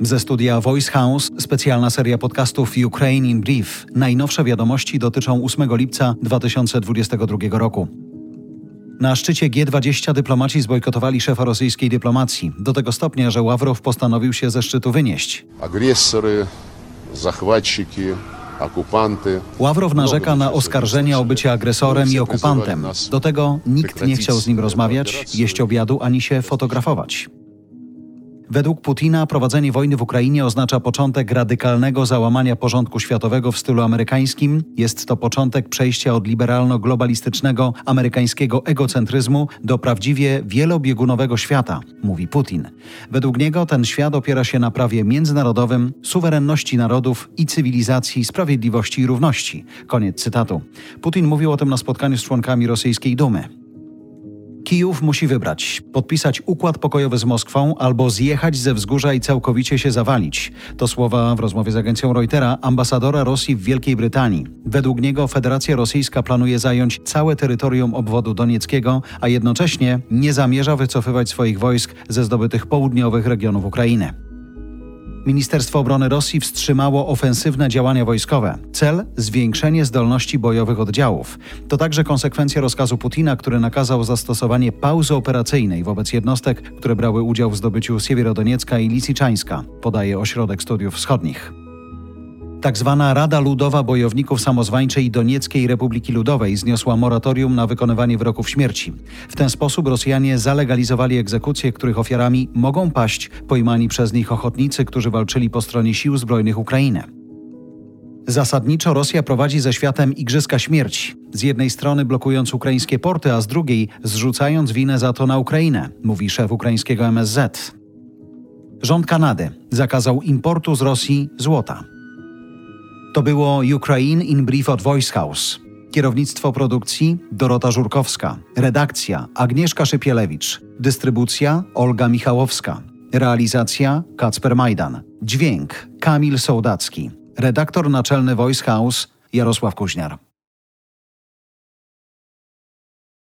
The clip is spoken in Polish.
Ze studia Voice House specjalna seria podcastów Ukraine in Brief. Najnowsze wiadomości dotyczą 8 lipca 2022 roku. Na szczycie G20 dyplomaci zbojkotowali szefa rosyjskiej dyplomacji, do tego stopnia, że Ławrow postanowił się ze szczytu wynieść. Agresory, zachwatczyki, okupanty. Ławrow narzeka na oskarżenia o bycie agresorem i okupantem. Do tego nikt nie chciał z nim rozmawiać, jeść obiadu ani się fotografować. Według Putina prowadzenie wojny w Ukrainie oznacza początek radykalnego załamania porządku światowego w stylu amerykańskim. Jest to początek przejścia od liberalno-globalistycznego amerykańskiego egocentryzmu do prawdziwie wielobiegunowego świata, mówi Putin. Według niego ten świat opiera się na prawie międzynarodowym, suwerenności narodów i cywilizacji, sprawiedliwości i równości. Koniec cytatu. Putin mówił o tym na spotkaniu z członkami rosyjskiej Dumy. Kijów musi wybrać: podpisać układ pokojowy z Moskwą albo zjechać ze wzgórza i całkowicie się zawalić. To słowa w rozmowie z agencją Reutera ambasadora Rosji w Wielkiej Brytanii. Według niego Federacja Rosyjska planuje zająć całe terytorium obwodu donieckiego, a jednocześnie nie zamierza wycofywać swoich wojsk ze zdobytych południowych regionów Ukrainy. Ministerstwo Obrony Rosji wstrzymało ofensywne działania wojskowe. Cel zwiększenie zdolności bojowych oddziałów. To także konsekwencja rozkazu Putina, który nakazał zastosowanie pauzy operacyjnej wobec jednostek, które brały udział w zdobyciu Siewierodoniecka i Lisiczańska, podaje Ośrodek Studiów Wschodnich. Tak zwana Rada Ludowa Bojowników Samozwańczej Donieckiej Republiki Ludowej zniosła moratorium na wykonywanie wyroków śmierci. W ten sposób Rosjanie zalegalizowali egzekucje, których ofiarami mogą paść pojmani przez nich ochotnicy, którzy walczyli po stronie sił zbrojnych Ukrainy. Zasadniczo Rosja prowadzi ze światem igrzyska śmierci. Z jednej strony blokując ukraińskie porty, a z drugiej zrzucając winę za to na Ukrainę, mówi szef ukraińskiego MSZ. Rząd Kanady zakazał importu z Rosji złota. To było Ukraine in Brief od Voice House. Kierownictwo produkcji Dorota Żurkowska. Redakcja Agnieszka Szypielewicz. Dystrybucja Olga Michałowska. Realizacja Kacper Majdan. Dźwięk Kamil Sołdacki. Redaktor naczelny Voice House Jarosław Kuźniar.